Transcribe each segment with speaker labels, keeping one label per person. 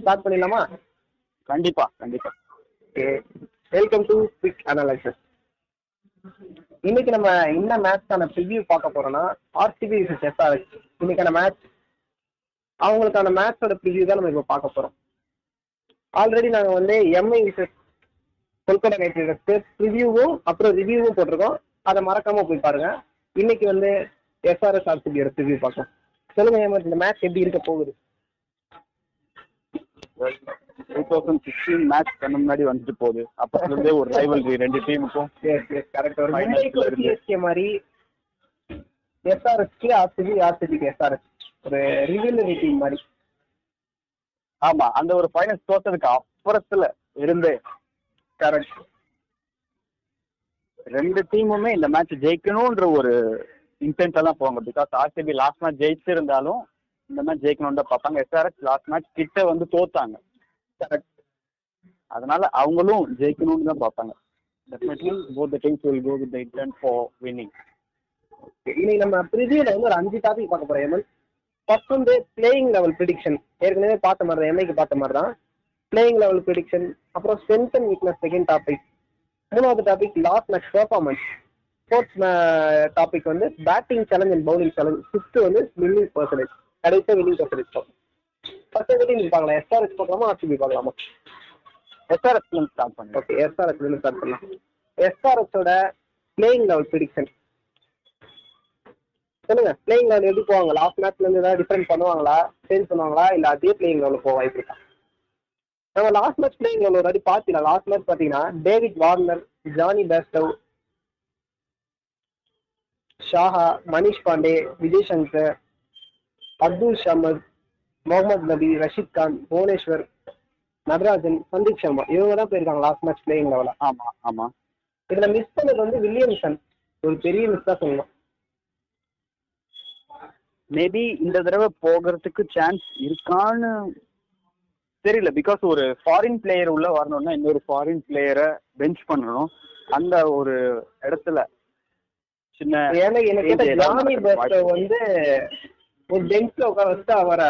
Speaker 1: Start பண்ணிடலாமா?
Speaker 2: கண்டிப்பா கண்டிப்பா.
Speaker 1: Okay welcome to quick analysis இன்னைக்கு நம்ம என்ன மேட்ச்க்கான ப்ரிவியூ பார்க்க போறோம்னா ஆர்சிபி விசஸ் எஸ்ஆர்எஸ் இன்னைக்கான மேட்ச் அவங்களுக்கான மேட்சோட ப்ரிவ்யூ தான் நம்ம இப்போ பார்க்க போறோம். ஆல்ரெடி நாங்கள் வந்து எம்ஐ விசஸ் கொல்கட்டா நைட் ரைடர்ஸ்க்கு ப்ரிவ்யூவும் அப்புறம் ரிவ்யூவும் போட்டிருக்கோம். அதை மறக்காம போய் பாருங்க. இன்னைக்கு வந்து எஸ்ஆர்எஸ் ஆர்சிபியோட ப்ரிவ்யூ பார்க்கலாம் சொல்லுங்க இந்த மேட்ச் எப்படி இருக்க போகுது?
Speaker 2: டூ தௌசண்ட் சிக்ஸ்டீன் மேட்ச் கண்ணு முன்னாடி வந்துட்டு போகுது. அப்பத்துல இருந்தே ஒரு ரைவல்ரி ரெண்டு டீமுக்கும்
Speaker 1: கரெக்ட் ஒரு. சிஎஸ்கே மாதிரி எஸ்ஆர்எஸ்க்கு ஆர்சிபி ஆர்சிபிக்கு எஸ்ஆர்எஸ் ஒரு ரிவிலரி டீம் மாதிரி.
Speaker 2: ஆமா அந்த ஒரு ஃபைனல்ஸ் தோத்ததுக்கு அப்புறத்துல இருந்தே.
Speaker 1: கரெக்ட்
Speaker 2: ரெண்டு டீமுமே இந்த மேட்ச் ஜெயிக்கணும்ன்ற ஒரு இன்டென்ட் எல்லாம் போவாங்க. பிகாஸ் ஆர்சிபி லாஸ்ட் மேட்ச் ஜெயிச்சிருந்தாலும் இந்த மாதிரி ஜெயிக்கணும்னு தான் பார்ப்பாங்க. எஸ்ஆர்எஸ் லாஸ்ட் மேட்ச் கிட்ட வந்து தோத்தாங்க. அதனால அவங்களும் ஜெயிக்கணும்னு தான் பார்ப்பாங்க. Definitely both the teams will go with the intent for winning
Speaker 1: இன்னைக்கு நம்ம ப்ரிவியூல வந்து ஒரு அஞ்சு டாபிக் பார்க்க போறோம் எமல் ஃபர்ஸ்ட் வந்து பிளேயிங் லெவல் ப்ரிடிக்ஷன் ஏற்கனவே பார்த்த மாதிரி தான் எம்ஐக்கு பார்த்த மாதிரி தான். பிளேயிங் லெவல் ப்ரிடிக்ஷன் அப்புறம் strength and weakness second topic மூணாவது topic last match performance sports topic வந்து batting challenge and bowling challenge fifth வந்து வின்னிங் பர்சன்டேஜ் கடைசியாக வின்னிங் பர்சன்டேஜ் ஃபர்ஸ்ட் நீங்க பார்க்கலாம்? எஸ்ஆர்எஸ் பார்க்கலாமா ஆர்சிபி பார்க்கலாமா
Speaker 2: எஸ்ஆர்எஸ் ஸ்டார்ட் பண்ணுங்க
Speaker 1: ஓகே எஸ்ஆர்எஸ் ஸ்டார்ட் பண்ணலாம். எஸ்ஆர்எஸோட பிளேயிங் லெவல் ப்ரிடிக்ஷன் சொல்லுங்க பிளேயிங் லெவல் எப்படி போவாங்க லாஸ்ட் மேட்ச்ல இருந்து ஏதாவது டிஃபரெண்ட் பண்ணுவாங்களா? சேஞ்ச் பண்ணுவாங்களா? இல்ல அதே பிளேயிங் லெவல் போக வாய்ப்பு இருக்கா? நம்ம லாஸ்ட் மேட்ச் பிளேயிங் லெவல் ஒரு வாட்டி லாஸ்ட் மேட்ச் பார்த்தீங்கன்னா David Warner Jonny Bairstow Saha Manish Pandey Vijay Shankar Abdul Samad Mohammad Nabi Rashid Khan Bhubaneswar Natarajan Sandeep Sharma இவங்க தான் போயிருக்காங்க லாஸ்ட் மேட்ச் பிளேயிங் லெவலா
Speaker 2: ஆமா ஆமா.
Speaker 1: இதுல மிஸ் பண்ணது வந்து வில்லியம்சன். ஒரு பெரிய மிஸ் தான் சொல்லணும்.
Speaker 2: மேபி இந்த தடவை போகிறதுக்கு சான்ஸ் இருக்கான்னு தெரியல. பிகாஸ் ஒரு ஃபாரின் பிளேயர் உள்ள வரணும்னா இன்னொரு ஃபாரின் பிளேயரை பெஞ்ச் பண்ணணும். அந்த ஒரு இடத்துல சின்ன
Speaker 1: வந்து ஒரு பெஞ்ச்ல உட்கார வச்சுட்டு அவரை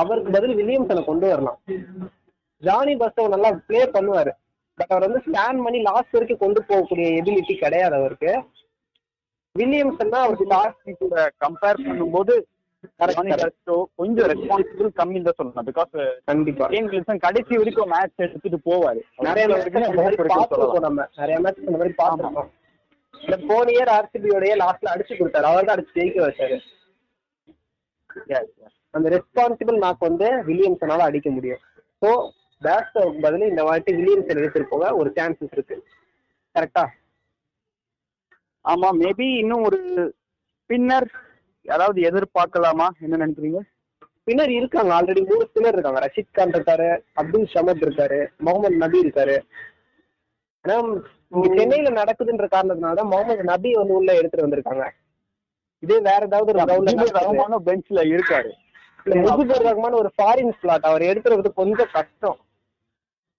Speaker 1: அவருக்கு பதில் வில்லியம்சனை கொண்டு வரலாம் ஜானி பெஸ்டோ நல்லா ப்ளே பண்ணுவாரு. பட் அவர் வந்து ஸ்கேன் பண்ணி லாஸ்ட் வரைக்கும் கொண்டு போகக்கூடிய எபிலிட்டி கிடையாது அவருக்கு. வில்லியம்சன் தான் அவருக்கு லாஸ்ட்
Speaker 2: கூட கம்பேர் பண்ணும்போது கொஞ்சம் ரெஸ்பான்சிபிள் கம்மின்னு தான் சொல்லலாம் பிகாஸ்
Speaker 1: கண்டிப்பா.
Speaker 2: கடைசி வரைக்கும் மேட்ச் எடுத்துட்டு போவாரு.
Speaker 1: நிறைய நம்ம. நிறைய மேட்ச் இந்த மாதிரி பார்த்துருக்கோம். இந்த போன இயர் ஆர்சிபியோடய லாஸ்ட்ல அடிச்சு கொடுத்தாரு. அவர் தான் அடிச்சு ஜெயிக்க வச்சாரு. அந்த ரெஸ்பான்சிபிள் நாக் வந்து வில்லியம்சனால அடிக்க முடியும். ஸோ பேஸ்டோவுக்கு பதில். இந்த வாட்டி வில்லியம்சன் எடுத்துட்டு போக ஒரு சான்சஸ் இருக்கு. கரெக்டா
Speaker 2: ஆமா மேபி இன்னும் ஒரு ஸ்பின்னர் யாராவது எதிர்பார்க்கலாமா? என்ன நினைக்கிறீங்க?
Speaker 1: ஸ்பின்னர் இருக்காங்க. ஆல்ரெடி மூணு ஸ்பின்னர் இருக்காங்க. ரஷித் கான் இருக்காரு அப்துல் ஷமத் இருக்காரு முகமது நபி இருக்காரு. ஆனா இங்க சென்னையில நடக்குதுன்ற காரணத்தினால தான் முகமது நபி வந்து உள்ள எடுத்துட்டு வந்திருக்காங்க. இதே வேற ஏதாவது ஒரு
Speaker 2: பெஞ்ச்ல இருக்காரு.
Speaker 1: முஜிபுர் ரஹ்மான் ஒரு ஃபாரின் ஸ்லாட் அவர் எடுத்துறது கொஞ்சம் கஷ்டம்.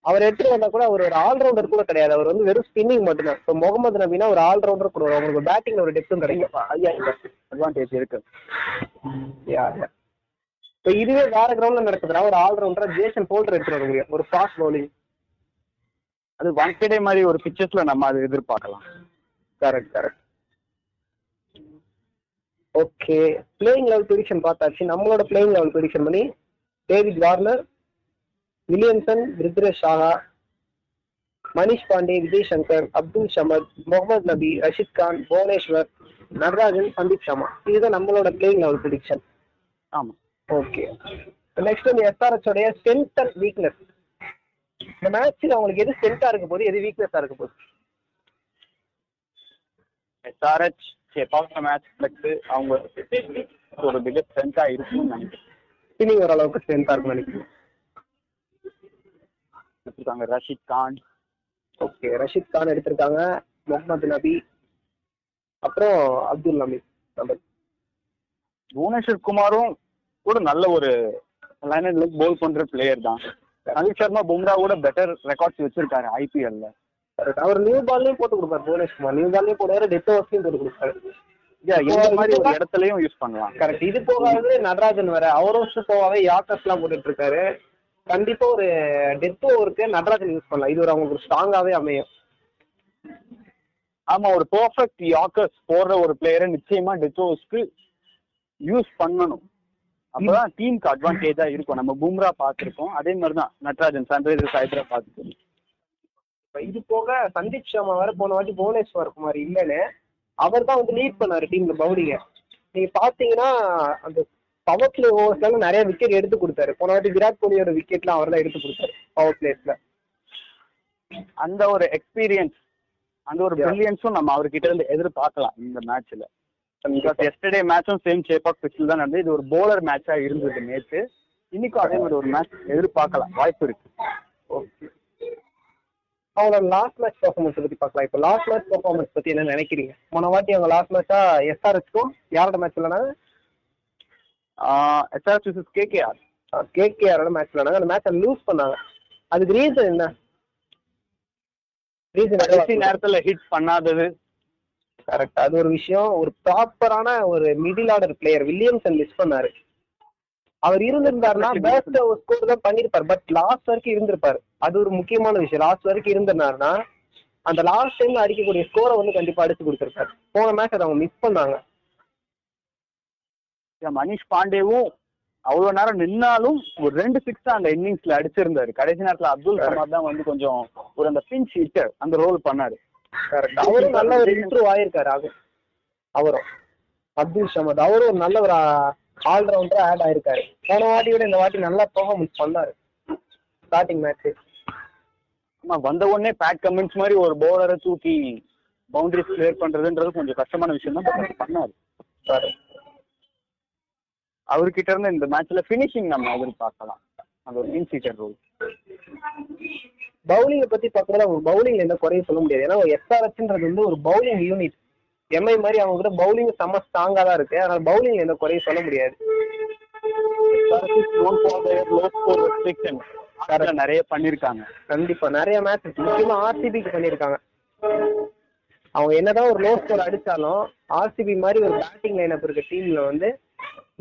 Speaker 1: அவர் எடுத்துட்டு வந்தா கூட அவர் ஒரு ஆல்ரவுண்டர் கூட கிடையாது. அவர் வந்து வெறும் ஸ்பின்னிங் மட்டும்தான். இப்போ முகமது நபினா ஒரு ஆல்ரவுண்டர் கூட வரும். அவங்களுக்கு பேட்டிங்ல ஒரு டெப்த்தும் கிடைக்கும்.
Speaker 2: அட்வான்டேஜ் இருக்கு.
Speaker 1: இப்போ இதுவே வேற கிரவுண்ட்ல நடக்குதுன்னா ஒரு ஆல்ரவுண்டரா ஜேசன் போல்டர் எடுத்துட்டு வர முடியும். ஒரு ஃபாஸ்ட் பவுலிங்
Speaker 2: அது வான்கேடே மாதிரி ஒரு பிக்சர்ஸ்ல நம்ம அது எதிர்பார்க்கலாம்.
Speaker 1: Correct correct okay playing level prediction பார்த்தாச்சு. நம்மளோட பிளேயிங் லெவல் ப்ரிடிக்ஷன் பண்ணி David Warner Williamson Rudresh Saha Manish Pandey Vijay Shankar Abdul Samad Mohammad Nabi Rashid Khan Bhuvneshwar Natarajan Sandeep Sharma இதுதான் நம்மளோட பிளேயிங் லெவல் ப்ரிடிக்ஷன்
Speaker 2: ஆமா.
Speaker 1: Okay next வந்து SRS உடைய strength and weakness இந்த மேட்ச்ல அவங்களுக்கு எது ஸ்ட்ரென்த்தா இருக்க போகுது எது வீக்னஸா இருக்க போகுது?
Speaker 2: எஸ்ஆர்ஹெச் பவர் மேட்ச் பிளக்ஸ் அவங்க ஒரு பிக ஸ்ட்ரென்த்தா இருக்கும்னு நினைக்கிறேன்.
Speaker 1: ஸ்பின்னிங் ஓரளவுக்கு ஸ்ட்ரென்த்தா இருக்கும் நினைக்கிறேன்.
Speaker 2: வச்சிருக்காங்க ரஷித் கான்.
Speaker 1: ஓகே ரஷித் கான் எடுத்திருக்காங்க. முகமது நபி. அப்புறம் அப்துல் நபி நம்ம
Speaker 2: புவனேஸ்வர் குமாரும் கூட நல்ல ஒரு லைனர் லுக் போல் பண்ற பிளேயர் தான். சந்தீப் சர்மா பும்ரா கூட பெட்டர் ரெக்கார்ட்ஸ் வச்சிருக்காரு ஐபிஎல்ல.
Speaker 1: அவர் நியூ பால்லையும் போட்டு கொடுப்பாரு புவனேஷ்குமார் நியூ பால்லையும் போடுவாரு டெத் ஓவர்ஸ்லையும் போட்டு கொடுப்பாரு.
Speaker 2: இந்த மாதிரி ஒரு இடத்துலயும் யூஸ் பண்ணலாம்?
Speaker 1: கரெக்ட் இது போகாது நடராஜன் வேற. அவரும் போவாவே யாக்கர்ஸ் எல்லாம் போட்டுட்டு இருக்காரு. கண்டிப்பா ஒரு டெத் ஓவருக்கு நடராஜன் யூஸ் பண்ணலாம். இது ஒரு அவங்களுக்கு ஸ்ட்ராங்காவே அமையும்.
Speaker 2: ஆமா ஒரு பெர்ஃபெக்ட் யாக்கர்ஸ் போடுற ஒரு பிளேயரை நிச்சயமா டெத் ஓவர்ஸ்க்கு யூஸ் பண்ணணும். அப்பதான் டீமுக்கு அட்வான்டேஜா இருக்கும். நம்ம பும்ரா பார்த்திருக்கோம். அதே மாதிரி தான் நட்ராஜன் சன்ரைசர்ஸ் ஹைதராபாத்.
Speaker 1: இது போக சந்தீப் சர்மா வேற போன வாட்டி புவனேஸ்வர் குமார் இல்லைன்னு அவர் தான் வந்து லீட் பண்ணாரு டீம்ல பவுலிங்க. நீங்க பாத்தீங்கன்னா அந்த பவர் பிளே ஓவர்ஸ்ல நிறைய விக்கெட் எடுத்து கொடுத்தாரு. போன வாட்டி விராட் கோலியோட விக்கெட்லாம் அவர் தான் எடுத்து கொடுத்தாரு பவர் பிளேஸ்ல
Speaker 2: அந்த ஒரு எக்ஸ்பீரியன்ஸ் அந்த ஒரு. பிரில்லியன்ஸும் நம்ம அவர்கிட்ட இருந்து எதிர்பார்க்கலாம் இந்த மேட்ச்ல பிகாஸ் எஸ்டர்டே மேட்சும் சேம் ஷேப் ஆஃப் பிச்சில் தான் நடந்தது. இது ஒரு போலர் மேட்சா இருந்தது நேற்று இன்னைக்கும் அதே மாதிரி ஒரு மேட்ச் எதிர்பார்க்கலாம். வாய்ப்பு இருக்கு.
Speaker 1: ஓகே அவங்களோட லாஸ்ட் மேட்ச் பெர்ஃபார்மன்ஸ் பத்தி பார்க்கலாம். இப்போ லாஸ்ட் மேட்ச் பெர்ஃபார்மன்ஸ் பத்தி என்ன நினைக்கிறீங்க? போன வாட்டி அவங்க லாஸ்ட் மேட்சா எஸ்ஆர்எஸ்க்கும் யாரோட மேட்ச் இல்லைனா
Speaker 2: எஸ்ஆர்எஸ் விசஸ் கேகேஆர்
Speaker 1: கேகேஆரோட மேட்ச் விளையாடாங்க அந்த மேட்சை லூஸ் பண்ணாங்க. அதுக்கு ரீசன் என்ன? ரீசன்
Speaker 2: நேரத்துல ஹிட் பண்ணாதது.
Speaker 1: கரெக்ட் அது ஒரு விஷயம். ஒரு ப்ராப்பரான ஒரு middle order player Williamson miss பண்ணாரு. அவர் இருந்திருந்தாருன்னா பெஸ்ட் ஒரு ஸ்கோர் தான் பண்ணிருப்பாரு. பட் லாஸ்ட் வரைக்கும் இருந்திருப்பாரு. அது ஒரு முக்கியமான விஷயம். லாஸ்ட் வரைக்கும் இருந்திருந்தாருன்னா அந்த லாஸ்ட் டைம்ல அடிக்கக்கூடிய ஸ்கோரை வந்து கண்டிப்பா அடிச்சு கொடுத்திருப்பாரு. போன மேட்ச் அதை அவங்க மிஸ் பண்ணாங்க.
Speaker 2: மனிஷ் பாண்டேவும் அவ்வளவு நேரம் நின்னாலும் ஒரு ரெண்டு சிக்ஸ் அந்த இன்னிங்ஸ்ல அடிச்சிருந்தாரு. கடைசி நேரத்துல அப்துல் சமாத் தான் வந்து கொஞ்சம் ஒரு அந்த பிஞ்ச் ஹிட்டர் அந்த ரோல் பண்ணாரு.
Speaker 1: அவரும் நல்ல ஒரு இம்ப்ரூவ் ஆயிருக்காரு. ஆகும் அவரும். அப்துல் சமத். அவரும் ஒரு நல்ல ஒரு ஆல்ரவுண்டரா ஆட் ஆயிருக்காரு. போன வாட்டி விட இந்த வாட்டி நல்லா பெர்ஃபார்மன்ஸ் பண்ணாரு. ஸ்டார்டிங் மேட்ச்
Speaker 2: ஆமா வந்த உடனே பேட் கமெண்ட்ஸ் மாதிரி ஒரு பவுலரை தூக்கி பவுண்டரிஸ் கிளியர் பண்றதுன்றது கொஞ்சம் கஷ்டமான விஷயம் தான் அவர் பண்ணாரு. அவர்கிட்ட இருந்து இந்த மேட்ச்ல பினிஷிங் நம்ம எதிர்பார்க்கலாம் அந்த ஒரு பிஞ்ச் ஹிட்டர் ரோல்
Speaker 1: பவுலிங்கை பத்தி பார்க்கறது அவங்க பவுலிங்ல எந்த குறையும் சொல்ல முடியாது. ஏன்னா எஸ்ஆர்எச்ன்றது வந்து ஒரு பவுலிங் யூனிட் எம்ஐ மாதிரி அவங்க கிட்ட பவுலிங் செம்ம ஸ்ட்ராங்கா தான் இருக்கு. அதனால பவுலிங்ல எந்த குறையும் சொல்ல முடியாது.
Speaker 2: நிறைய பண்ணிருக்காங்க.
Speaker 1: கண்டிப்பா நிறைய மேட்ச் முக்கியமா ஆர்சிபிக்கு பண்ணியிருக்காங்க அவங்க என்னதான் ஒரு லோ ஸ்கோர் அடிச்சாலும் ஆர்சிபி மாதிரி ஒரு பேட்டிங் லைனப் இருக்க டீம்ல வந்து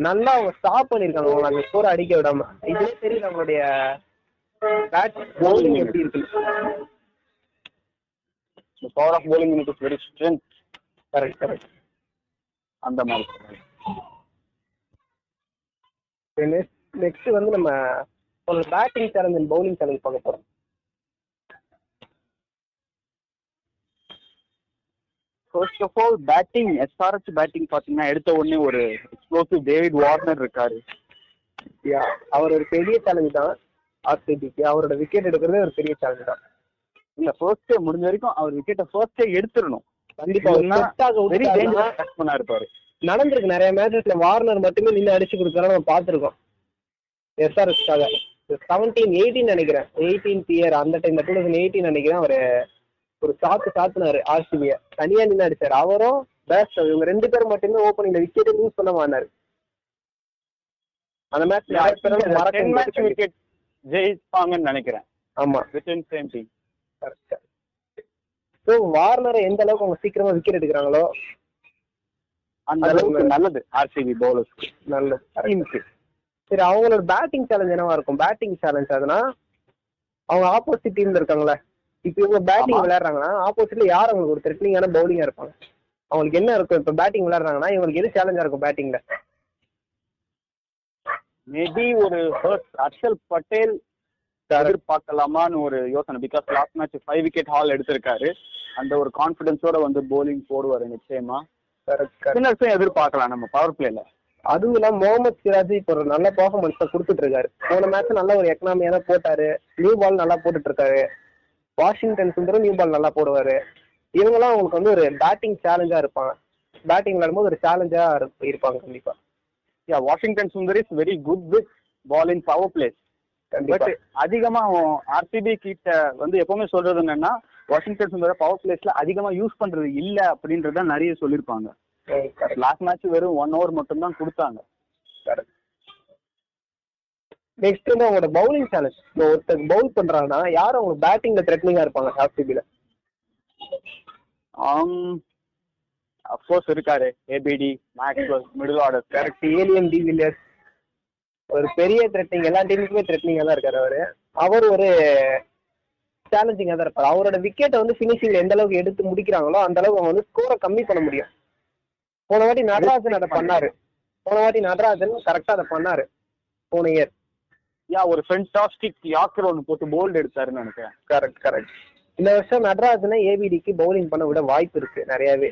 Speaker 1: நல்லா அவங்க ஸ்டாப் பண்ணிருக்காங்க. அவங்க அந்த ஸ்கோர் அடிக்க விடாம. இதுவே தெரியுது அவங்களுடைய பேட் பவுலிங் எப்படி இருக்கு.
Speaker 2: Power of bowling unit is very strength
Speaker 1: correct correct
Speaker 2: அந்த மாதிரி.
Speaker 1: நெக்ஸ்ட் வந்து நம்ம ஒரு batting challenge and bowling challenge பார்க்க போறோம்.
Speaker 2: First of all batting SRH batting பாத்தீங்கன்னா எடுத்த உடனே ஒரு எக்ஸ்ப்ளோசிவ் டேவிட் வார்னர் இருக்காரு.
Speaker 1: யா அவர் ஒரு பெரிய சேலஞ்ச் தான். ஆர்சிபிக்கு அவரோட விக்கெட் எடுக்கிறதே ஒரு பெரிய சேலஞ்ச் தான்.
Speaker 2: இல்ல ஃபர்ஸ்டே முடிஞ்ச வரைக்கும் அவர் விக்கெட்டை ஃபர்ஸ்டே எடுத்துடணும்.
Speaker 1: கண்டிப்பா
Speaker 2: வெரி டேஞ்சரஸ் பேட்ஸ்மேனா இருப்பாரு.
Speaker 1: நடந்திருக்கு நிறைய மேட்சஸ்ல வார்னர் மட்டுமே நின்று அடிச்சு கொடுத்தாரு நம்ம பார்த்துருக்கோம். எஸ்ஆர்எஸ்க்காக செவன்டீன் எயிட்டீன் நினைக்கிறேன். எயிட்டீன் இயர் அந்த டைம் டூ தௌசண்ட் எயிட்டீன் நினைக்கிறேன். அவரு ஒரு சாத்து சாத்துனாரு ஆர்சிபிய தனியா நின்று அடிச்சாரு அவரும் பேஸ்ட் இவங்க ரெண்டு பேரும் மட்டுமே ஓப்பனிங்ல விக்கெட்டை லூஸ் பண்ண மாட்டாரு அந்த மேட்ச்.
Speaker 2: விக்கெட் ஜெயிப்பாங்கன்னு நினைக்கிறேன்.
Speaker 1: ஆமா.
Speaker 2: வித்தின் சேம் டீம்
Speaker 1: ஸோ வார்னரை எந்த அளவுக்கு அவங்க சீக்கிரமா விக்கெட் எடுக்கிறாங்களோ
Speaker 2: அந்த அளவுக்கு. நல்லது ஆர்சிபி பவுலர்ஸ்க்கு
Speaker 1: நல்லது.
Speaker 2: டீமுக்கு
Speaker 1: சரி அவங்களோட பேட்டிங் சேலஞ்ச் என்னவா இருக்கும்? பேட்டிங் சேலஞ்ச் அதுனா அவங்க ஆப்போசிட் டீம்ல இருக்காங்களே இப்போ இவங்க பேட்டிங். விளையாடுறாங்கன்னா ஆப்போசிட்ல யார் அவங்களுக்கு ஒரு த்ரெட்னிங்கான பவுலிங்கா இருப்பாங்க? அவங்களுக்கு என்ன இருக்கும்? இப்போ பேட்டிங் விளையாடுறாங்கன்னா இவங்களுக்கு எது சேலஞ்சா இருக்கும் பேட்டிங்ல
Speaker 2: மேபி ஒரு ஹர்ஷல் பட்டேல் எதிர்பார்க்கலாமான்னு ஒரு யோசனை. Because last match five wicket haul எடுத்திருக்காரு. அந்த ஒரு கான்பிடன்ஸோட வந்து bowling போடுவாரு நிச்சயமா. ஸ்பின்னர்ஸும் எதிர்பார்க்கலாம் நம்ம பவர் பிளேல
Speaker 1: அதுவும் இல்லாம முகமது சிராஜ் இப்போ ஒரு நல்ல பெர்ஃபார்மன்ஸ் கொடுத்துட்டு இருக்காரு போன மேட்ச் நல்ல ஒரு எக்கனாமியான போட்டாரு. நியூ பால் நல்லா போட்டுட்டு இருக்காரு வாஷிங்டன் சுந்தரம் நியூ பால் நல்லா போடுவாரு. இவங்கெல்லாம் அவங்களுக்கு வந்து ஒரு பேட்டிங் சேலஞ்சா இருப்பாங்க. பேட்டிங் விளையாடும்போது ஒரு சேலஞ்சா இருப்பாங்க கண்டிப்பா.
Speaker 2: Yeah Washington Sundar is very good with ball in power plays but அதிகமா ஆர்சிபி கிட்ட வந்து எப்பவுமே சொல்றது என்னன்னா வாஷிங்டன் சுந்தர பவர் பிளேஸ்ல அதிகமா யூஸ் பண்றது இல்ல அப்படின்றத நிறைய சொல்லிருப்பாங்க லாஸ்ட் மேட்ச் வெறும் ஒன் ஹவர் மட்டும் தான் கொடுத்தாங்க
Speaker 1: நெக்ஸ்ட் வந்து அவங்களோட பவுலிங் சேலஞ்ச் ஒருத்தர் பவுல் பண்றாங்கன்னா யார் அவங்க பேட்டிங்ல த்ரெட்னிங்கா இருப்பாங்க ஆர்சிபில
Speaker 2: அப்கோர்ஸ் இருக்காரு. ABD Maxwell middle order
Speaker 1: correct alien de Villiers ஒரு பெரிய த்ரெட்னிங் எல்லா டீமுக்குமே த்ரெட்னிங்கா தான் இருக்காரு அவரு. அவர் ஒரு சேலஞ்சிங்கா தான் இருப்பாரு. அவரோட விக்கெட்டை வந்து ஃபினிஷிங்ல எந்த அளவுக்கு எடுத்து முடிக்கிறாங்களோ அந்த அளவுக்கு அவங்க வந்து ஸ்கோரை கம்மி பண்ண முடியும். போன வாட்டி நடராஜன் அதை பண்ணாரு. போன வாட்டி நடராஜன் கரெக்டா அதை பண்ணாரு. போன இயர்
Speaker 2: யா ஒரு ஃபென்டாஸ்டிக் யாக்கர் ஒன்று போட்டு போல்டு எடுத்தாருன்னு நினைக்கிறேன்.
Speaker 1: கரெக்ட் கரெக்ட் இந்த வருஷம் நடராஜனை ஏபிடிக்கு பவுலிங் பண்ண விட வாய்ப்பு இருக்கு நிறையவே.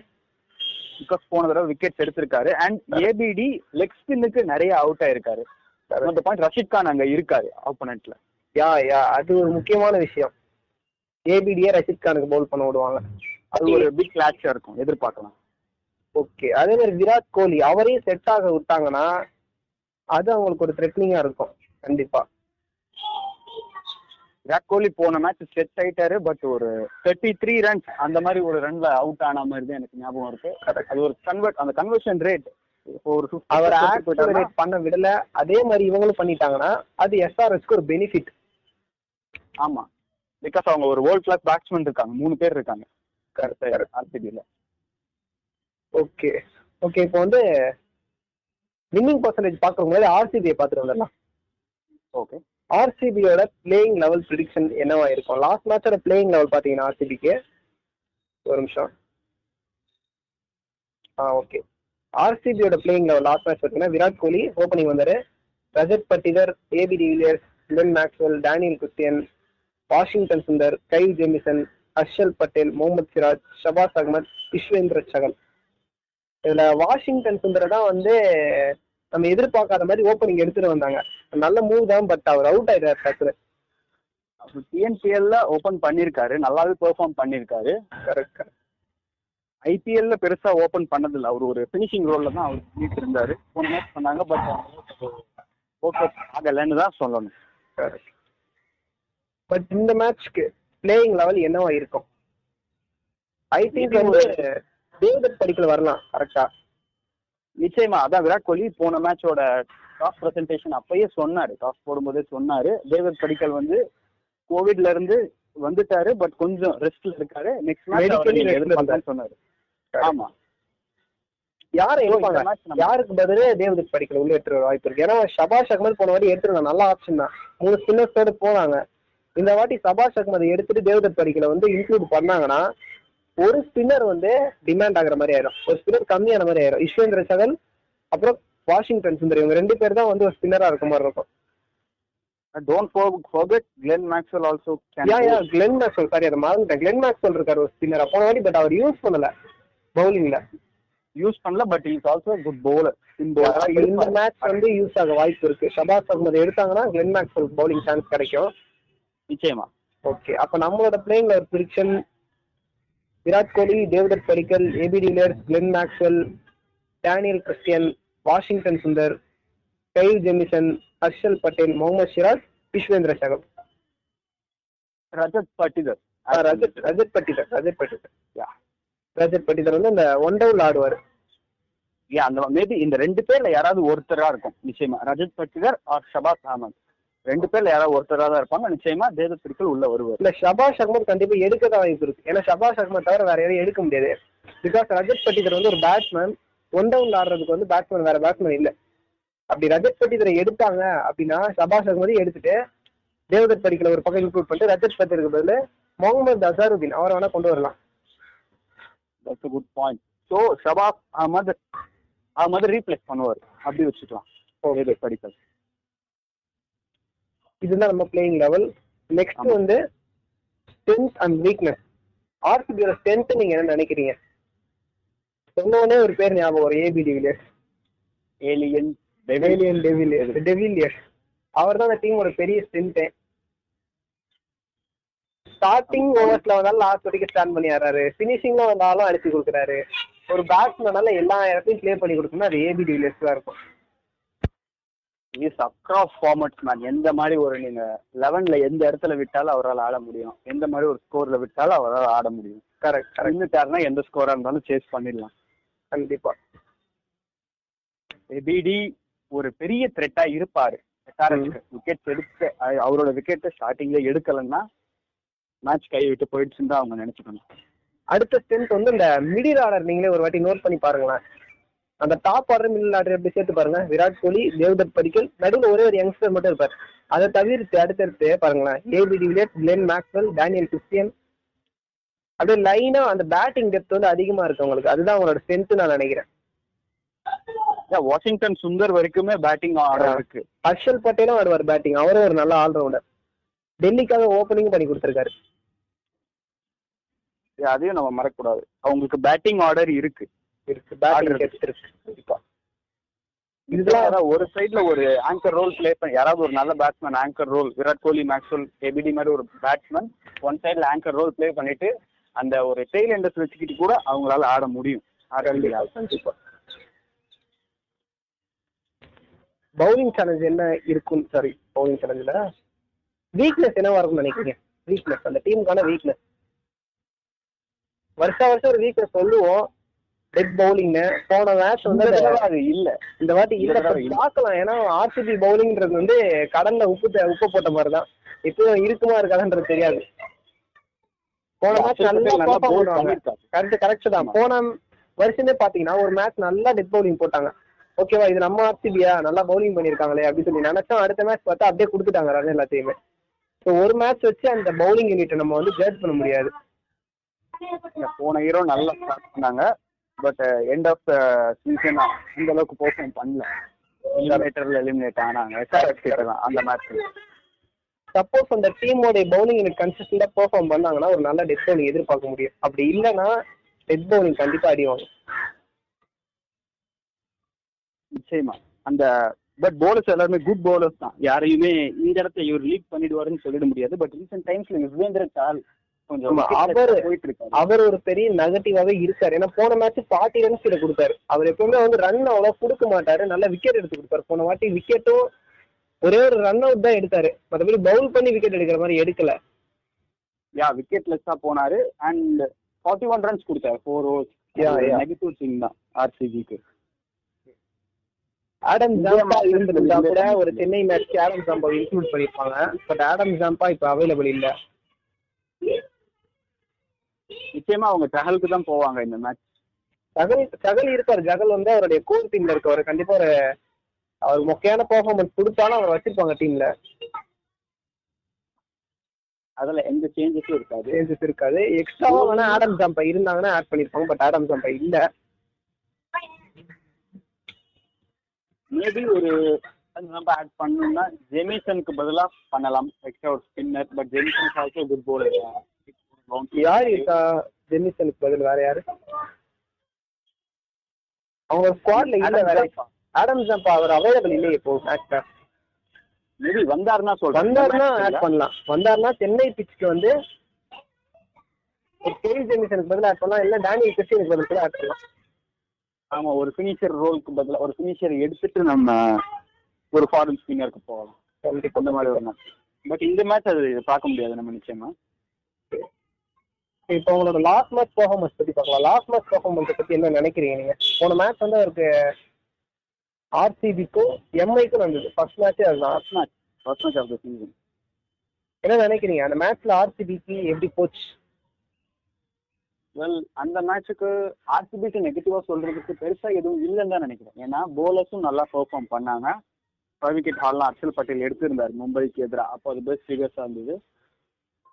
Speaker 2: பிகாஸ் போன தடவை விக்கெட்ஸ் எடுத்திருக்காரு. அண்ட் ஏபிடி லெக் ஸ்பின்னுக்கு நிறைய அவுட் ஆயிருக்காரு. அந்த பாயிண்ட் ரஷித் கான் அங்க இருக்காரு ஆப்போனன்ட்ல
Speaker 1: யா யா அது ஒரு முக்கியமான விஷயம். ஏபிடியே ரஷித் கானுக்கு பவுல் பண்ண விடுவாங்க.
Speaker 2: அது ஒரு பிக் கிளாட்சா இருக்கும் எதிர்பார்க்கலாம்.
Speaker 1: ஓகே அதே மாதிரி விராட் கோலி அவரையும் செட் ஆக விட்டாங்கன்னா அது அவங்களுக்கு ஒரு த்ரெட்னிங்கா இருக்கும். கண்டிப்பா.
Speaker 2: விராட் கோலி போன மேட்ச் செட் ஆயிட்டாரு பட் ஒரு தேர்ட்டி த்ரீ ரன்ஸ் அந்த மாதிரி ஒரு ரன்ல அவுட் ஆன மாதிரி தான் எனக்கு ஞாபகம் இருக்கு. அது ஒரு கன்வெர்ட் அந்த கன்வர்ஷன் ரேட் இப்போ ஒரு 50
Speaker 1: அவர் ஆக்சிலரேட் பண்ண விடல. அதே மாதிரி இவங்களும் பண்ணிட்டாங்கன்னா அது எஸ்ஆர்எஸ்க்கு ஒரு பெனிஃபிட்
Speaker 2: ஆமா. பிகாஸ் அவங்க ஒரு வேர்ல்ட் கிளாஸ் பேட்ஸ்மேன் இருக்காங்க மூணு பேர் இருக்காங்க.
Speaker 1: கரெக்ட்
Speaker 2: ஆர்சிபில
Speaker 1: ஓகே ஓகே இப்போ வந்து வின்னிங் பர்சன்டேஜ் பார்க்குறவங்க ஆர்சிபியை பார்த்துட்டு வந்துடலாம்.
Speaker 2: ஓகே
Speaker 1: ஆர்சிபியோட பிளேயிங் லெவல் ப்ரிடிக்ஷன் என்னவா இருக்கும்? லாஸ்ட் மேட்சோட பிளேயிங் லெவல் பார்த்தீங்கன்னா ஆர்சிபிக்கு ஒரு நிமிஷம். ஆ ஓகே ஆர்சிபியோட பிளேயிங் லெவல் லாஸ்ட் மேட்ச் பார்த்தீங்கன்னா விராட் கோலி ஓப்பனிங் வந்தாரு. Rajat Patidar AB de Villiers Glenn Maxwell Daniel Christian Washington Sundar Kyle Jamieson Harshal Patel Mohammed Siraj Shahbaz Ahmed Yuzvendra Chahal இதுல வாஷிங்டன் சுந்தரை தான் வந்து நம்ம எதிர்பார்க்காத மாதிரி ஓப்பனிங் எடுத்துட்டு வந்தாங்க. நல்ல மூவ் தான் பட் அவர் அவுட் ஆயிட்டார் டக்குனு.
Speaker 2: டிஎன்பிஎல்ல ஓபன் பண்ணிருக்காரு. நல்லாவே பெர்ஃபார்ம் பண்ணிருக்காரு.
Speaker 1: கரெக்ட்
Speaker 2: ஐபிஎல்ல பெருசா ஓபன் பண்ணதில்ல. அவர் ஒரு ஃபினிஷிங் ரோல்ல தான் அவர் பண்ணிட்டு இருந்தாரு. போன மேட்ச் பண்ணாங்க பட் ஓகே ஆகலைன்னு தான் சொல்லணும்.
Speaker 1: பட் இந்த மேட்ச்க்கு பிளேயிங் லெவல் என்னவா இருக்கும்? ஐ திங்க் வந்து டேவிட் படிக்கல வரலாம் கரெக்டா
Speaker 2: நிச்சயமா அதான் விராட் கோலி போன மேட்சோட டாஸ் பிரசன்டேஷன் அப்பயே சொன்னாரு. டாஸ் போடும்போதே சொன்னாரு. தேவத் படிக்கல் வந்து கோவிட்ல இருந்து வந்துட்டாரு பட் கொஞ்சம் ரெஸ்ட்ல இருக்காரு. நெக்ஸ்ட் மேட்ச் சொன்னாரு. ஆமா.
Speaker 1: யாரை யாருக்கு பதிலே? டேவிட் படிக்கல. உள்ள எடுத்துட்டு வர வாய்ப்பு இருக்கு. ஏன்னா ஷபாஷ் அகமது போன வாட்டி எடுத்துருந்தாங்க நல்ல ஆப்ஷன் தான். மூணு ஸ்பின்னர்ஸோட போனாங்க. இந்த வாட்டி சபாஷ் அகமது எடுத்துட்டு டேவிட் படிக்கல வந்து இன்க்ளூட் பண்ணாங்கன்னா ஒரு ஸ்பின்னர் வந்து டிமாண்ட் ஆகுற மாதிரி ஆயிரும். ஒரு ஸ்பின்னர் கம்மியான மாதிரி ஆயிரும். யுஸ்வேந்திர சகல் அப்புறம் வாஷிங்டன் சுந்தர் இவங்க ரெண்டு பேர் தான் வந்து ஒரு ஸ்பின்னரா இருக்க மாதிரி இருக்கும்.
Speaker 2: Don't forget Glenn Maxwell also
Speaker 1: yeah yeah Glenn Maxwell sorry அதை மறந்துட்டேன். கிளென் மேக்ஸ்வெல் இருக்காரு ஒரு ஸ்பின்னரா போன வாட்டி பட் அவர் யூஸ் பண்ணல. பவுலிங்ல
Speaker 2: யூஸ் பண்ணல but is also good bowler
Speaker 1: இந்த மேட்ச் வந்து யூஸ் ஆக வாய்ப்பு இருக்கு. ஷபாஸ் அகமது எடுத்தாங்கன்னா கிளென் மேக்ஸ்வெல் பவுலிங் சான்ஸ் கிடைக்கும்.
Speaker 2: நிச்சயமா.
Speaker 1: ஓகே அப்ப நம்மளோட பிளேயிங்ல ஒரு prediction Virat Kohli Devdutt Padikkal AB de Villiers Glenn Maxwell Daniel Christian Washington Sundar Kyle Jamieson Harshal Patel Mohammed Siraj Yuzvendra Chahal
Speaker 2: Rajat Patidar.
Speaker 1: ஆ, ரஜத் ரஜத் பட்டிதர் ரஜத் பட்டிதர்.
Speaker 2: Yeah.
Speaker 1: ரஜத் பட்டிதர் வந்து இந்த ஒன் டவுன் ஆடுவார்.
Speaker 2: ஏ அந்த மேபி இந்த ரெண்டு பேர்ல யாராவது ஒருத்தரா இருக்கும். நிச்சயமா. ரஜத் பட்டிதர் ஆர் ஷபாஸ் அஹமத். ரெண்டு பேர்ல யாராவது ஒருத்தரா தான் இருப்பாங்க. நிச்சயமா தேவத் பிடிக்கல் உள்ள வருவார்.
Speaker 1: இல்ல ஷபாஷ் அகமது கண்டிப்பா எடுக்க தான் வாய்ப்பு இருக்கு. ஏன்னா ஷபாஷ் அகமது தவிர வேற யாரையும் எடுக்க முடியாது. பிகாஸ் ரஜத் பட்டிதர் வந்து ஒரு பேட்ஸ்மேன் ஒன் டவுன் ஆடுறதுக்கு வந்து பேட்ஸ்மேன் வேற பேட்ஸ்மேன் இல்ல. அப்படி ரஜத் பட்டிதரை எடுத்தாங்க அப்படின்னா ஷபாஷ் அகமதி எடுத்துட்டு தேவதத் படிக்கல ஒரு பக்கம் இன்க்ளூட் பண்ணிட்டு ரஜத் பட்டிதருக்கு பதில் முகமது அசாருதீன் அவரை வேணா கொண்டு வரலாம்.
Speaker 2: That's good point so Shahbaz Ahmed Ahmed replace பண்ணுவார். அப்படி வச்சுக்கலாம். தேவத் படிக்கல்
Speaker 1: இதுதான் நம்ம பிளேயிங் லெவல் நெக்ஸ்ட். வந்து ஸ்ட்ரென்த் அண்ட் வீக்னஸ் ஆர்சிபியோட ஸ்ட்ரென்த் நீங்க என்ன நினைக்கிறீங்க? சொன்னோடனே ஒரு பேர் ஞாபகம் வரும் AB de Villiers
Speaker 2: alien
Speaker 1: de Villiers de Villiers de Villiers அவர் தான் அந்த டீமோட பெரிய ஸ்ட்ரென்த்தே ஸ்டார்டிங் ஓவர்ஸ்ல வந்தாலும் லாஸ்ட் வரைக்கும் ஸ்டாண்ட் பண்ணி ஆடுறாரு. ஃபினிஷிங்ல வந்தாலும் அடிச்சு கொடுக்குறாரு. ஒரு பேட்ஸ்மேனால எல்லா இடத்தையும் ப்ளே பண்ணி கொடுக்கணும் அது ஏபி டிவிலியர்ஸ் தான் இருக்கும்.
Speaker 2: இஸ் அக்ராஸ் ஃபார்மட்ஸ் மேன் எந்த மாதிரி ஒரு நீங்க லெவன்ல எந்த இடத்துல விட்டாலும் அவரால் ஆட முடியும். எந்த மாதிரி ஒரு ஸ்கோர்ல விட்டாலும் அவரால் ஆட முடியும்.
Speaker 1: கரெக்ட்
Speaker 2: இருந்துட்டாருன்னா எந்த ஸ்கோரா இருந்தாலும் சேஸ் பண்ணிடலாம்.
Speaker 1: கண்டிப்பா.
Speaker 2: எபிடி ஒரு பெரிய த்ரெட்டா இருப்பாரு. விக்கெட் எடுத்து அ- அவரோட விக்கெட்டை ஸ்டார்டிங்ல எடுக்கலன்னா மேட்ச் கை விட்டு போயிடுச்சுன்னு தான் அவங்க நினைச்சுக்கணும்.
Speaker 1: அடுத்த ஸ்ட்ரென்த் வந்து இந்த மிடில் ஆர்டர் நீங்களே ஒரு வாட்டி நோட் பண்ணி பாருங்களேன். அந்த டாப் ஆர்டர் மிடில் ஆர்டர் எப்படி சேர்த்து பாருங்க? விராட் கோலி தேவ்தத் படிக்கல் நடுவில் ஒரே ஒரு யங்ஸ்டர் மட்டும் இருப்பார். அதை தவிர்த்து அடுத்தடுத்து பாருங்களேன். AB de Villiers Glenn Maxwell Daniel Christian அப்படியே லைனா அந்த பேட்டிங் டெப்த் வந்து அதிகமா இருக்கு உங்களுக்கு. அதுதான் அவங்களோட ஸ்ட்ரென்த் நான் நினைக்கிறேன்.
Speaker 2: வாஷிங்டன் சுந்தர் வரைக்குமே பேட்டிங் ஆர்டர் இருக்கு.
Speaker 1: ஹர்ஷல் பட்டேலும் ஆடுவார் பேட்டிங் அவரும் ஒரு நல்ல ஆல்ரவுண்டர் டெல்லிக்காக ஓப்பனிங் பண்ணி கொடுத்துருக்காரு.
Speaker 2: அதையும் நம்ம மறக்கக்கூடாது. அவங்களுக்கு பேட்டிங் ஆர்டர் இருக்கு.
Speaker 1: இருக்கு. பேட்டிங்
Speaker 2: Order
Speaker 1: டெப்த் இருக்கு. கண்டிப்பா.
Speaker 2: இதுதான் அதான் ஒரு சைடுல ஒரு ஆங்கர் ரோல் ப்ளே பண்ணி யாராவது ஒரு நல்ல batsman anchor role Virat Kohli Maxwell ABD மாதிரி ஒரு பேட்ஸ்மேன் ஒன் சைடுல ஆங்கர் ரோல் ப்ளே பண்ணிட்டு அந்த ஒரு டெய்ல் எண்டர்ஸ் வச்சுக்கிட்டு கூட அவங்களால ஆட முடியும்.
Speaker 1: பவுலிங் சேலஞ்ச் என்ன இருக்கும்? சாரி பவுலிங் சேலஞ்சில் வீக்னஸ் என்னவா இருக்கும்னு நினைக்கிறீங்க? வீக்னஸ் அந்த டீமுக்கான வீக்னஸ் வருஷம் வருஷம் ஒரு வீக்னஸ் சொல்லுவோம். டெட் பவுலிங்னு போன மேட்ச் வந்து
Speaker 2: அது இல்ல.
Speaker 1: இந்த வாட்டி இல்ல. பார்க்கலாம். ஏன்னா ஆர்சிபி பவுலிங்ன்றது வந்து கடல்ல உப்பு உப்பு போட்ட மாதிரி தான் இப்போ இருக்குமா இருக்காதுன்றது தெரியாது. போன மேட்ச் நல்லா. கரெக்ட் கரெக்ட் தான். போன வருஷமே பாத்தீங்கன்னா ஒரு மேட்ச் நல்லா டெத் பவுலிங் போட்டாங்க. ஓகேவா இது நம்ம ஆர்சிபியா நல்லா பவுலிங் பண்ணிருக்காங்களே அப்படின்னு சொல்லி நினைச்சோம். அடுத்த மேட்ச் பார்த்தா அப்படியே கொடுத்துட்டாங்க ரன் எல்லாத்தையுமே. ஸோ ஒரு மேட்ச் வச்சு அந்த பவுலிங் யூனிட்டை நம்ம வந்து ஜட்ஜ் பண்ண முடியாது.
Speaker 2: போன ஹீரோ நல்லா ஸ்டார்ட் பண்ணாங்க. But end of the season இந்த அளவுக்கு பெர்ஃபார்ம் பண்ணல. எலிமினேட்டர்ல எலிமினேட் ஆனாங்க. அந்த மேட்ச்
Speaker 1: சப்போஸ் அந்த டீமோட பவுலிங் யூனிட் கன்சிஸ்டண்டா பெர்ஃபார்ம் பண்ணாங்கன்னா ஒரு நல்ல டெத் பவுலிங் எதிர்பார்க்க முடியும். அப்படி இல்லைன்னா டெத் பவுலிங் கண்டிப்பா அடிவாங்க
Speaker 2: நிச்சயமா. அந்த பட் போலர்ஸ் எல்லாருமே குட் போலர்ஸ் தான். யாரையுமே இந்த இடத்த இவர் லீக் பண்ணிடுவாருன்னு சொல்லிட முடியாது. பட் ரீசெண்ட் டைம்ஸ்ல யுஸ்வேந்திர சால்
Speaker 1: அவரு- ஒரு பெரிய நெகட்டிவாவே இருக்காரு. ஏன்னா போன மேட்ச் ஃபார்ட்டி ரன்ஸ் கிட்ட கொடுத்தாரு. அவர் எப்பவுமே வந்து ரன் அவ்வளவு கொடுக்க மாட்டாரு. நல்ல விக்கெட் எடுத்து கொடுத்தாரு போன வாட்டி விக்கெட்டும் ஒரே ஒரு ரன் அவுட் தான் எடுத்தாரு. மற்றபடி பவுல் பண்ணி விக்கெட் எடுக்கிற மாதிரி எடுக்கல.
Speaker 2: யா விக்கெட் லெஸ்ஸா போனாரு. அண்ட் ஃபார்ட்டி ஒன் ரன்ஸ் கொடுத்தாரு ஃபோர் ஓவர்ஸ். நெகட்டிவ் திங் தான் ஆர்சிபிக்கு
Speaker 1: ஆடம் ஜாம்பா இருந்திருந்தா கூட ஒரு சென்னை மேட்ச்க்கு ஆடம் ஜாம்பா இன்க்ளூட் பண்ணிருப்பாங்க பட் ஆடம் ஜாம்பா இப்ப அவைலபிள் இல்ல.
Speaker 2: நிச்சயமா அவங்க சஹலுக்கு தான் போவாங்க இந்த மேட்ச்
Speaker 1: சகல் சகல் இருப்பாரு ஜகல் வந்து அவருடைய கோல் டீம்ல இருக்கவர். கண்டிப்பா ஒரு அவர் மொக்கையான பெர்ஃபார்மன்ஸ் கொடுத்தாலும் அவர் வச்சிருப்பாங்க டீம்ல
Speaker 2: அதுல எந்த சேஞ்சஸும் இருக்காது.
Speaker 1: சேஞ்சஸ் இருக்காது. எக்ஸ்ட்ராவா வேணா ஆடம் ஜாம்பா இருந்தாங்கன்னா ஆட் பண்ணிருப்பாங்க பட் ஆடம் ஜாம்பா இல்ல.
Speaker 2: மேபி ஒரு நம்ம ஆட் பண்ணணும்னா ஜெமிசனுக்கு பதிலா பண்ணலாம். எக்ஸ்ட்ரா ஒரு spinner but Jamieson also good bowler
Speaker 1: யார் இருக்கா? ஜெமிசனுக்கு பதில் வேற யாரு? அவங்க ஸ்குவாட்ல இல்ல வேற. ஆடம் ஜாம்பா அவர் அவைலபிள் இல்லையே இப்போ
Speaker 2: மேபி வந்தாருன்னா சொல்றேன்.
Speaker 1: வந்தாருன்னா ஆட் பண்ணலாம். வந்தாருன்னா சென்னை பிச்சுக்கு வந்து ஒரு கேவி ஜெமிசனுக்கு பதில் ஆட் பண்ணலாம். இல்ல டேனியல் கிறிஸ்டியனுக்கு பதில் கூட ஆட் பண்ணலாம்.
Speaker 2: ஆமா ஒரு ஃபினிஷர் ரோலுக்கு பதிலா ஒரு ஃபினிஷர் எடுத்துட்டு நம்ம ஒரு ஃபாரின் ஸ்பின்னருக்கு போகலாம். அந்த மாதிரி ஒரு மேட்ச் பட் இந்த மேட்ச் அது பார்க்க முடியாது நம்ம நிச்சயமா.
Speaker 1: இப்போ உங்களோட லாஸ்ட் மேட்ச் பெர்ஃபார்மன்ஸ் பத்தி பார்க்கலாம். லாஸ்ட் மேட்ச் பெர்ஃபார்மன்ஸ் பத்தி என்ன நினைக்கிறீங்க நீங்க? போன மேட்ச் வந்து அவருக்கு ஆர்சிபிக்கும் எம்ஐக்கும் நடந்தது ஃபர்ஸ்ட் மேட்சே அதுதான்.
Speaker 2: First match first match of the season
Speaker 1: என்ன நினைக்கிறீங்க? அந்த மேட்ச்ல ஆர்சிபிக்கு எப்படி போச்சு?
Speaker 2: வெல் அந்த மேட்ச்சுக்கு ஆர்சிபிக்கு நெகட்டிவா சொல்றதுக்கு பெருசா எதுவும் இல்லைன்னு தான் நினைக்கிறேன். ஏன்னா போலர்ஸும் நல்லா பெர்ஃபார்ம் பண்ணாங்க. விக்கெட் ஹால்லாம் அர்ஷல் பட்டேல் எடுத்திருந்தார். மும்பைக்கு எதிராக அப்போ அது பெஸ்ட் ஃபிகர்ஸா இருந்தது.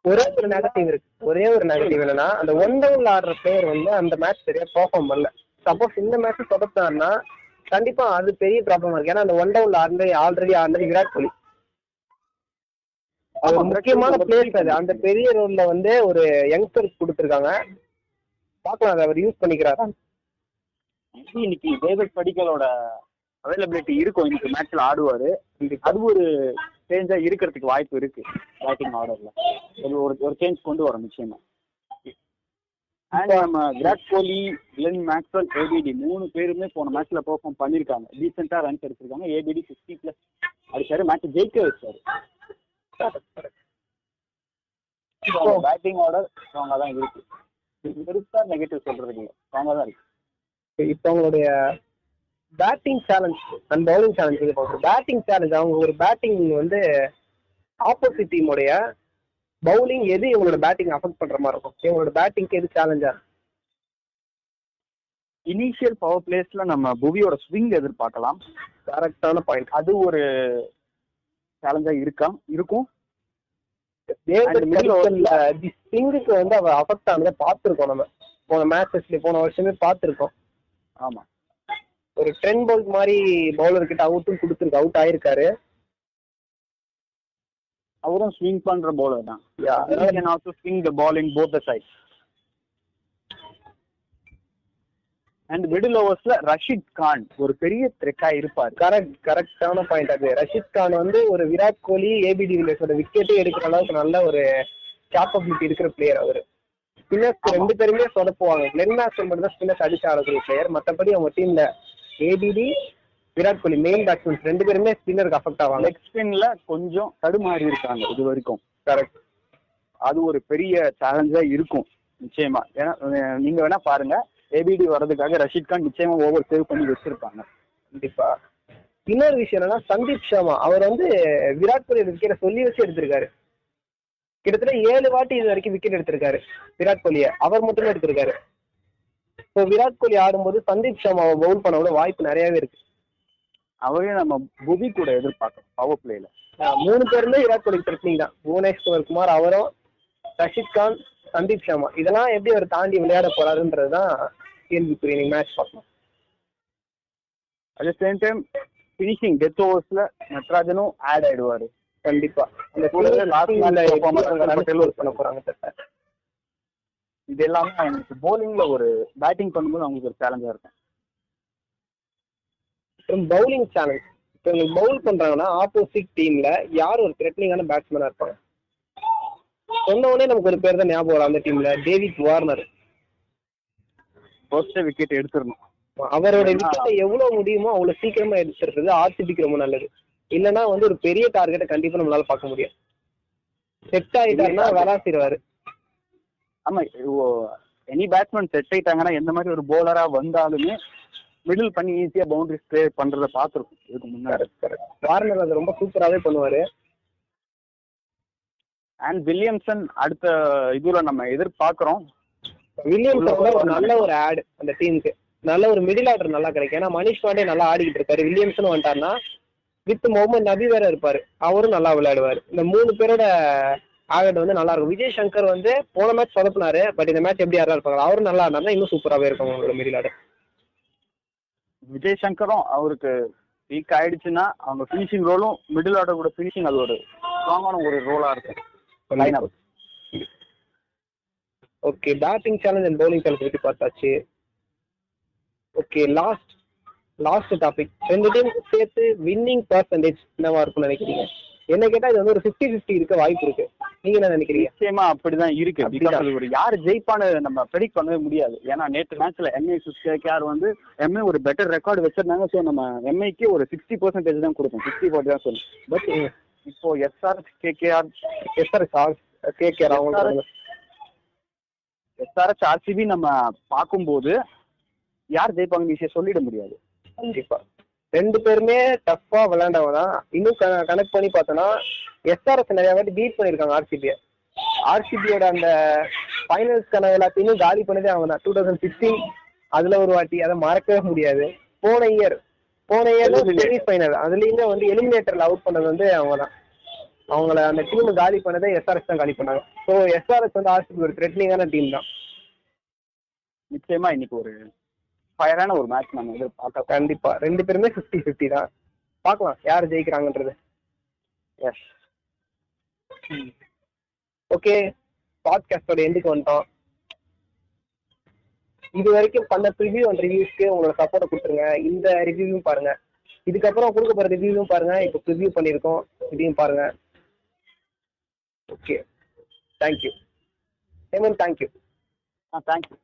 Speaker 1: ஒரே ஒரு நெகட்டிவ் இருக்கு. ஒரே ஒரு நெகட்டிவ் என்னன்னா அந்த ஒன் டவுன்ல ஆடுற பிளேயர் வந்து அந்த மேட்ச் சரியா பெர்ஃபார்ம் பண்ணல. சப்போஸ் இந்த மேட்ச் தொடர்ந்தாருன்னா கண்டிப்பா அது பெரிய ப்ராப்ளமா இருக்கு. ஏன்னா அந்த ஒன் டவுன்ல ஆல்ரெடி ஆல்ரெடி ஆடினது விராட் கோலி.
Speaker 2: ஆமா,
Speaker 1: முக்கியமான பிளேஸ் அது. அந்த பெரிய ரோல்ல வந்து ஒரு யங்ஸ்டர்ஸ் கொடுத்துருக்காங்க. பார்க்கலாம் அதை அவர் யூஸ் பண்ணிக்கிறாரா?
Speaker 2: இன்னைக்கு டேவிட் படிக்கலோட அவைலபிலிட்டி இருக்கும். இன்னைக்கு மேட்ச்ல ஆடுவாரு. அது ஒரு சேஞ்சா இருக்கிறதுக்கு வாய்ப்பு இருக்கு. பேட்டிங் ஆர்டர்ல ஒரு ஒரு சேஞ்ச் கொண்டு வரும் நிச்சயமா. அண்ட் நம்ம Virat Kohli Glenn Maxwell ABD மூணு பேருமே போன மேட்ச்ல பெர்ஃபார்ம் பண்ணிருக்காங்க. ரீசெண்டா ரன்ஸ் எடுத்திருக்காங்க. ஏபிடி சிக்ஸ்டி பிளஸ் அடிச்சாரு. மேட்ச் ஜெயிக்க வச்சாரு. பேட்டிங் ஆர்டர் ஸ்ட்ராங்கா தான் இருக்கு. பெருசா நெகட்டிவ் சொல்றது இல்லை ஸ்ட்ராங்கா தான் இருக்கு.
Speaker 1: இப்போ அவங்களுடைய batting challenge and bowling challenge இது பேட்டிங் சேலஞ்ச் அவங்க ஒரு பேட்டிங் வந்து ஆப்போசிட் டீமுடைய பவுலிங் எது இவங்களோட பேட்டிங் அஃபெக்ட் பண்ற மாதிரி இருக்கும்? இவங்களோட பேட்டிங்க்கு எது சேலஞ்சா
Speaker 2: இனிஷியல் பவர் பிளேஸ்ல நம்ம புவியோட ஸ்விங் எதிர்பார்க்கலாம்.
Speaker 1: கரெக்டான பாயிண்ட்
Speaker 2: அது ஒரு சேலஞ்சா இருக்கா? இருக்கும்.
Speaker 1: ஸ்பிங்குக்கு வந்து அவ அஃபெக்ட் ஆனதை பார்த்துருக்கோம் நம்ம. போன மேட்சஸ்ல போன வருஷமே பார்த்துருக்கோம்.
Speaker 2: ஆமா.
Speaker 1: ஒரு ட்ரெண்ட் பவுல் மாதிரி பவுலர் கிட்ட அவுட்டும் கொடுத்துருக்கு அவுட் ஆயிருக்காரு.
Speaker 2: அவரும் ஸ்விங் பண்ற பவுலர் தான். Swing the ball in both the sides. And middle ஓவர்ஸ்ல Rashid Khan ஒரு பெரிய த்ரெட்டா இருப்பாரு.
Speaker 1: கரெக்ட் கரெக்டான பாயிண்ட் அது. ரஷித் கான் வந்து ஒரு விராட் கோலி ஏபிடி வில்லியர்ஸோட விக்கெட்டே எடுக்கிற அளவுக்கு நல்ல ஒரு கேப்பபிலிட்டி இருக்கிற பிளேயர் அவரு. ஸ்பின்னர்ஸ் ரெண்டு பேருமே சொதப்புவாங்க. கிளென் மேக்ஸ்வெல் மட்டும் தான் ஸ்பின்னர்ஸ் அடிச்சு ஆடக்கூடிய பிளேயர் மற்றபடி அவங்க டீம்ல ABD Virat Kohli main batsmen ரெண்டு பேருமே ஸ்பின்னருக்கு அஃபெக்ட் ஆவாங்க.
Speaker 2: லெக் ஸ்பின்ல கொஞ்சம் தடுமாறி இருக்காங்க இது வரைக்கும்.
Speaker 1: கரெக்ட்
Speaker 2: அது ஒரு பெரிய சேலஞ்சா இருக்கும். நிச்சயமா. ஏன்னா நீங்க வேணா பாருங்க. ஏபிடி வர்றதுக்காக ரஷித் கான் நிச்சயமா ஓவர் சேவ் பண்ணி வச்சிருப்பாங்க.
Speaker 1: கண்டிப்பா. இன்னொரு விஷயம் என்னன்னா சந்தீப் சர்மா அவர் வந்து விராட் கோலி விக்கெட்டை சொல்லி வச்சு எடுத்திருக்காரு. கிட்டத்தட்ட ஏழு வாட்டி இது வரைக்கும் விக்கெட் எடுத்திருக்காரு. விராட் கோலியை. அவர் மட்டுமே எடுத்திருக்காரு. ஸோ விராட் கோலி ஆடும்போது சந்தீப் சர்மாவை பவுல் பண்ண கூட வாய்ப்பு நிறையவே இருக்கு.
Speaker 2: அவரே நம்ம புவி கூட எதிர்பார்க்கணும் பவர் பிளேல
Speaker 1: மூணு பேருமே விராட் கோலி த்ரெட்னிங் தான். புவனேஸ்வர் குமார் அவரும் ரஷித் கான் சந்தீப் சர்மா. இதெல்லாம் எப்படி அவர் தாண்டி விளையாட போறாருன்றது தான் கேள்விக்குரிய நீங்க மேட்ச் பார்க்கணும்.
Speaker 2: At same time finishing death ஓவர்ஸ்ல நட்ராஜனும் ஆட் ஆயிடுவாரு.
Speaker 1: கண்டிப்பா. இந்த
Speaker 2: performance
Speaker 1: ரன் பண்ண போறாங்க.
Speaker 2: இது எல்லாமே அவங்களுக்கு போலிங்ல ஒரு பேட்டிங் பண்ணும்போது அவங்களுக்கு ஒரு சேலஞ்சா இருக்கும்.
Speaker 1: பவுலிங் சேலஞ்ச் இப்போ பவுல் பண்றாங்கன்னா ஆப்போசிட் டீம்ல யார் ஒரு த்ரெட்னிங்கான பேட்ஸ்மேனா இருப்பாங்க? சொன்ன உடனே நமக்கு ஒரு பேர் தான் ஞாபகம் வரும் அந்த டீம்ல டேவிட் வார்னர்.
Speaker 2: ஃபர்ஸ்ட் விக்கெட் எடுத்துடணும்.
Speaker 1: அவரோட விக்கெட்டை எவ்வளவு முடியுமோ அவ்வளவு சீக்கிரமா எடுத்துறது ஆர்சிபிக்கு ரொம்ப நல்லது. இல்லைன்னா வந்து ஒரு பெரிய டார்கெட்டை கண்டிப்பா நம்மளால பார்க்க முடியும் செட் ஆயிட்டாருன்னா விளாசிடுவாரு
Speaker 2: ஆமா எனி பேட்ஸ்மேன் செட் ஆயிட்டாங்கன்னா எந்த மாதிரி ஒரு bowler-ஆ வந்தாலுமே மிடில் பண்ணி ஈஸியா பவுண்டரிஸ் ப்ளே பண்றத பார்த்துருக்கோம். இதுக்கு முன்னாடி.
Speaker 1: வார்னர் அதை ரொம்ப சூப்பராகவே பண்ணுவாரு.
Speaker 2: அண்ட் வில்லியம்சன் அடுத்த இதுல நம்ம எதிர்பார்க்கிறோம்.
Speaker 1: வில்லியம்ஸோட ஒரு நல்ல ஒரு ஆட் அந்த டீமுக்கு நல்ல ஒரு மிடில் ஆர்டர் நல்லா கிடைக்கும். ஏன்னா மனிஷ் பாண்டே நல்லா ஆடிக்கிட்டு இருக்காரு. வில்லியம்சன் வந்துட்டாருன்னா வித் முகமது நபி வேற இருப்பாரு. அவரும் நல்லா விளையாடுவாரு. இந்த மூணு பேரோட ஆகட் வந்து நல்லா இருக்கும். விஜய் சங்கர் வந்து போன மேட்ச் சொதப்பினாரு பட் இந்த மேட்ச் எப்படி யாரா இருப்பாங்க அவரும் நல்லா ஆடினா இன்னும் சூப்பராகவே இருக்கும் அவங்களோட மிடில் ஆர்டர்
Speaker 2: விஜய் சங்கரும் அவருக்கு வீக் ஆயிடுச்சுன்னா அவங்க ஃபினிஷிங் ரோலும் மிடில் ஆர்டர் கூட ஃபினிஷிங் அது ஒரு ஸ்ட்ராங்கான ஒரு ரோலா இருக்கும். Line up
Speaker 1: okay batting challenge and bowling challenge பற்றி பார்த்தாச்சு. ஓகே லாஸ்ட் லாஸ்ட் டாபிக் ரெண்டு டீமுக்கு சேர்த்து வின்னிங் பர்சன்டேஜ் என்னவா இருக்கும்னு நினைக்கிறீங்க? என்ன கேட்டா இது வந்து ஒரு 50 50 இருக்க வாய்ப்பு இருக்கு. நீங்க என்ன நினைக்கிறீங்க?
Speaker 2: நிச்சயமா அப்படிதான் இருக்கு. பிகாஸ் ஒரு யார் ஜெயிப்பான்னு நம்ம ப்ரெடிக்ட் பண்ணவே முடியாது. ஏன்னா நேற்று மேட்ச்ல எம்ஐ கேஆர் வந்து எம்ஐ ஒரு பெட்டர் ரெக்கார்டு வச்சிருந்தாங்க. ஸோ நம்ம எம்ஐக்கு ஒரு சிக்ஸ்டி பர்சன்டேஜ் தான் கொடுப்போம் சிக்ஸ்டி ஃபார்ட்டி தான் சொல்லணும் பட் இப்போ எஸ்ஆர் கேகேஆர்
Speaker 1: எஸ்ஆர் கேகேஆர் அவங்க
Speaker 2: எஸ்ஆர்எச் ஆர்சிபி நம்ம பார்க்கும்போது யார் ஜெயிப்பாங்கன்னு ஈஸியாக சொல்லிட முடியாது.
Speaker 1: கண்டிப்பா. ரெண்டு பேருமே டஃப்பா விளையாண்டவங்க தான் இன்னும் க- கணக்கு பண்ணி பார்த்தோம்னா எஸ்ஆர்எஸ் நிறைய வாட்டி பீட் பண்ணிருக்காங்க ஆர்சிபியை ஆர்சிபியோட அந்த ஃபைனல்ஸ்க்கான எல்லாத்தையுமே காலி பண்ணதே அவங்க தான் டூ தௌசண்ட் சிக்ஸ்டீன் அதுல ஒரு வாட்டி அதை மறக்கவே முடியாது. போன இயர் போன இயர்ல செமி ஃபைனல் அதுலயுமே வந்து எலிமினேட்டர்ல அவுட் பண்ணது வந்து அவங்க தான் அவங்கள அந்த டீம் காலி பண்ணதே எஸ்ஆர்எஸ் தான் காலி பண்ணாங்க. ஸோ எஸ்ஆர்எஸ் வந்து ஆர்சிபி ஒரு த்ரெட்னிங்கான டீம் தான்.
Speaker 2: நிச்சயமா இன்னைக்கு ஒரு ஃபயரான ஒரு மேட்ச் நம்ம எதிர்பார்க்க
Speaker 1: கண்டிப்பா. ரெண்டு பேருமே 50 50 தான். பார்க்கலாம். யார் ஜெயிக்கிறாங்கன்றது.
Speaker 2: எஸ்
Speaker 1: ஓகே பாட்காஸ்டோட எண்டுக்கு வந்துட்டோம். இது வரைக்கும் பண்ண ப்ரிவியூ அண்ட் ரிவ்யூஸ்க்கு உங்களோட சப்போர்ட்டை கொடுத்துருங்க. இந்த ரிவ்யூவும் பாருங்க. இதுக்கப்புறம் கொடுக்க போற ரிவ்யூவும் பாருங்க. இப்போ ப்ரிவியூ பண்ணியிருக்கோம். இதையும் பாருங்க. Okay thank you Hemant thank you
Speaker 2: ah thank you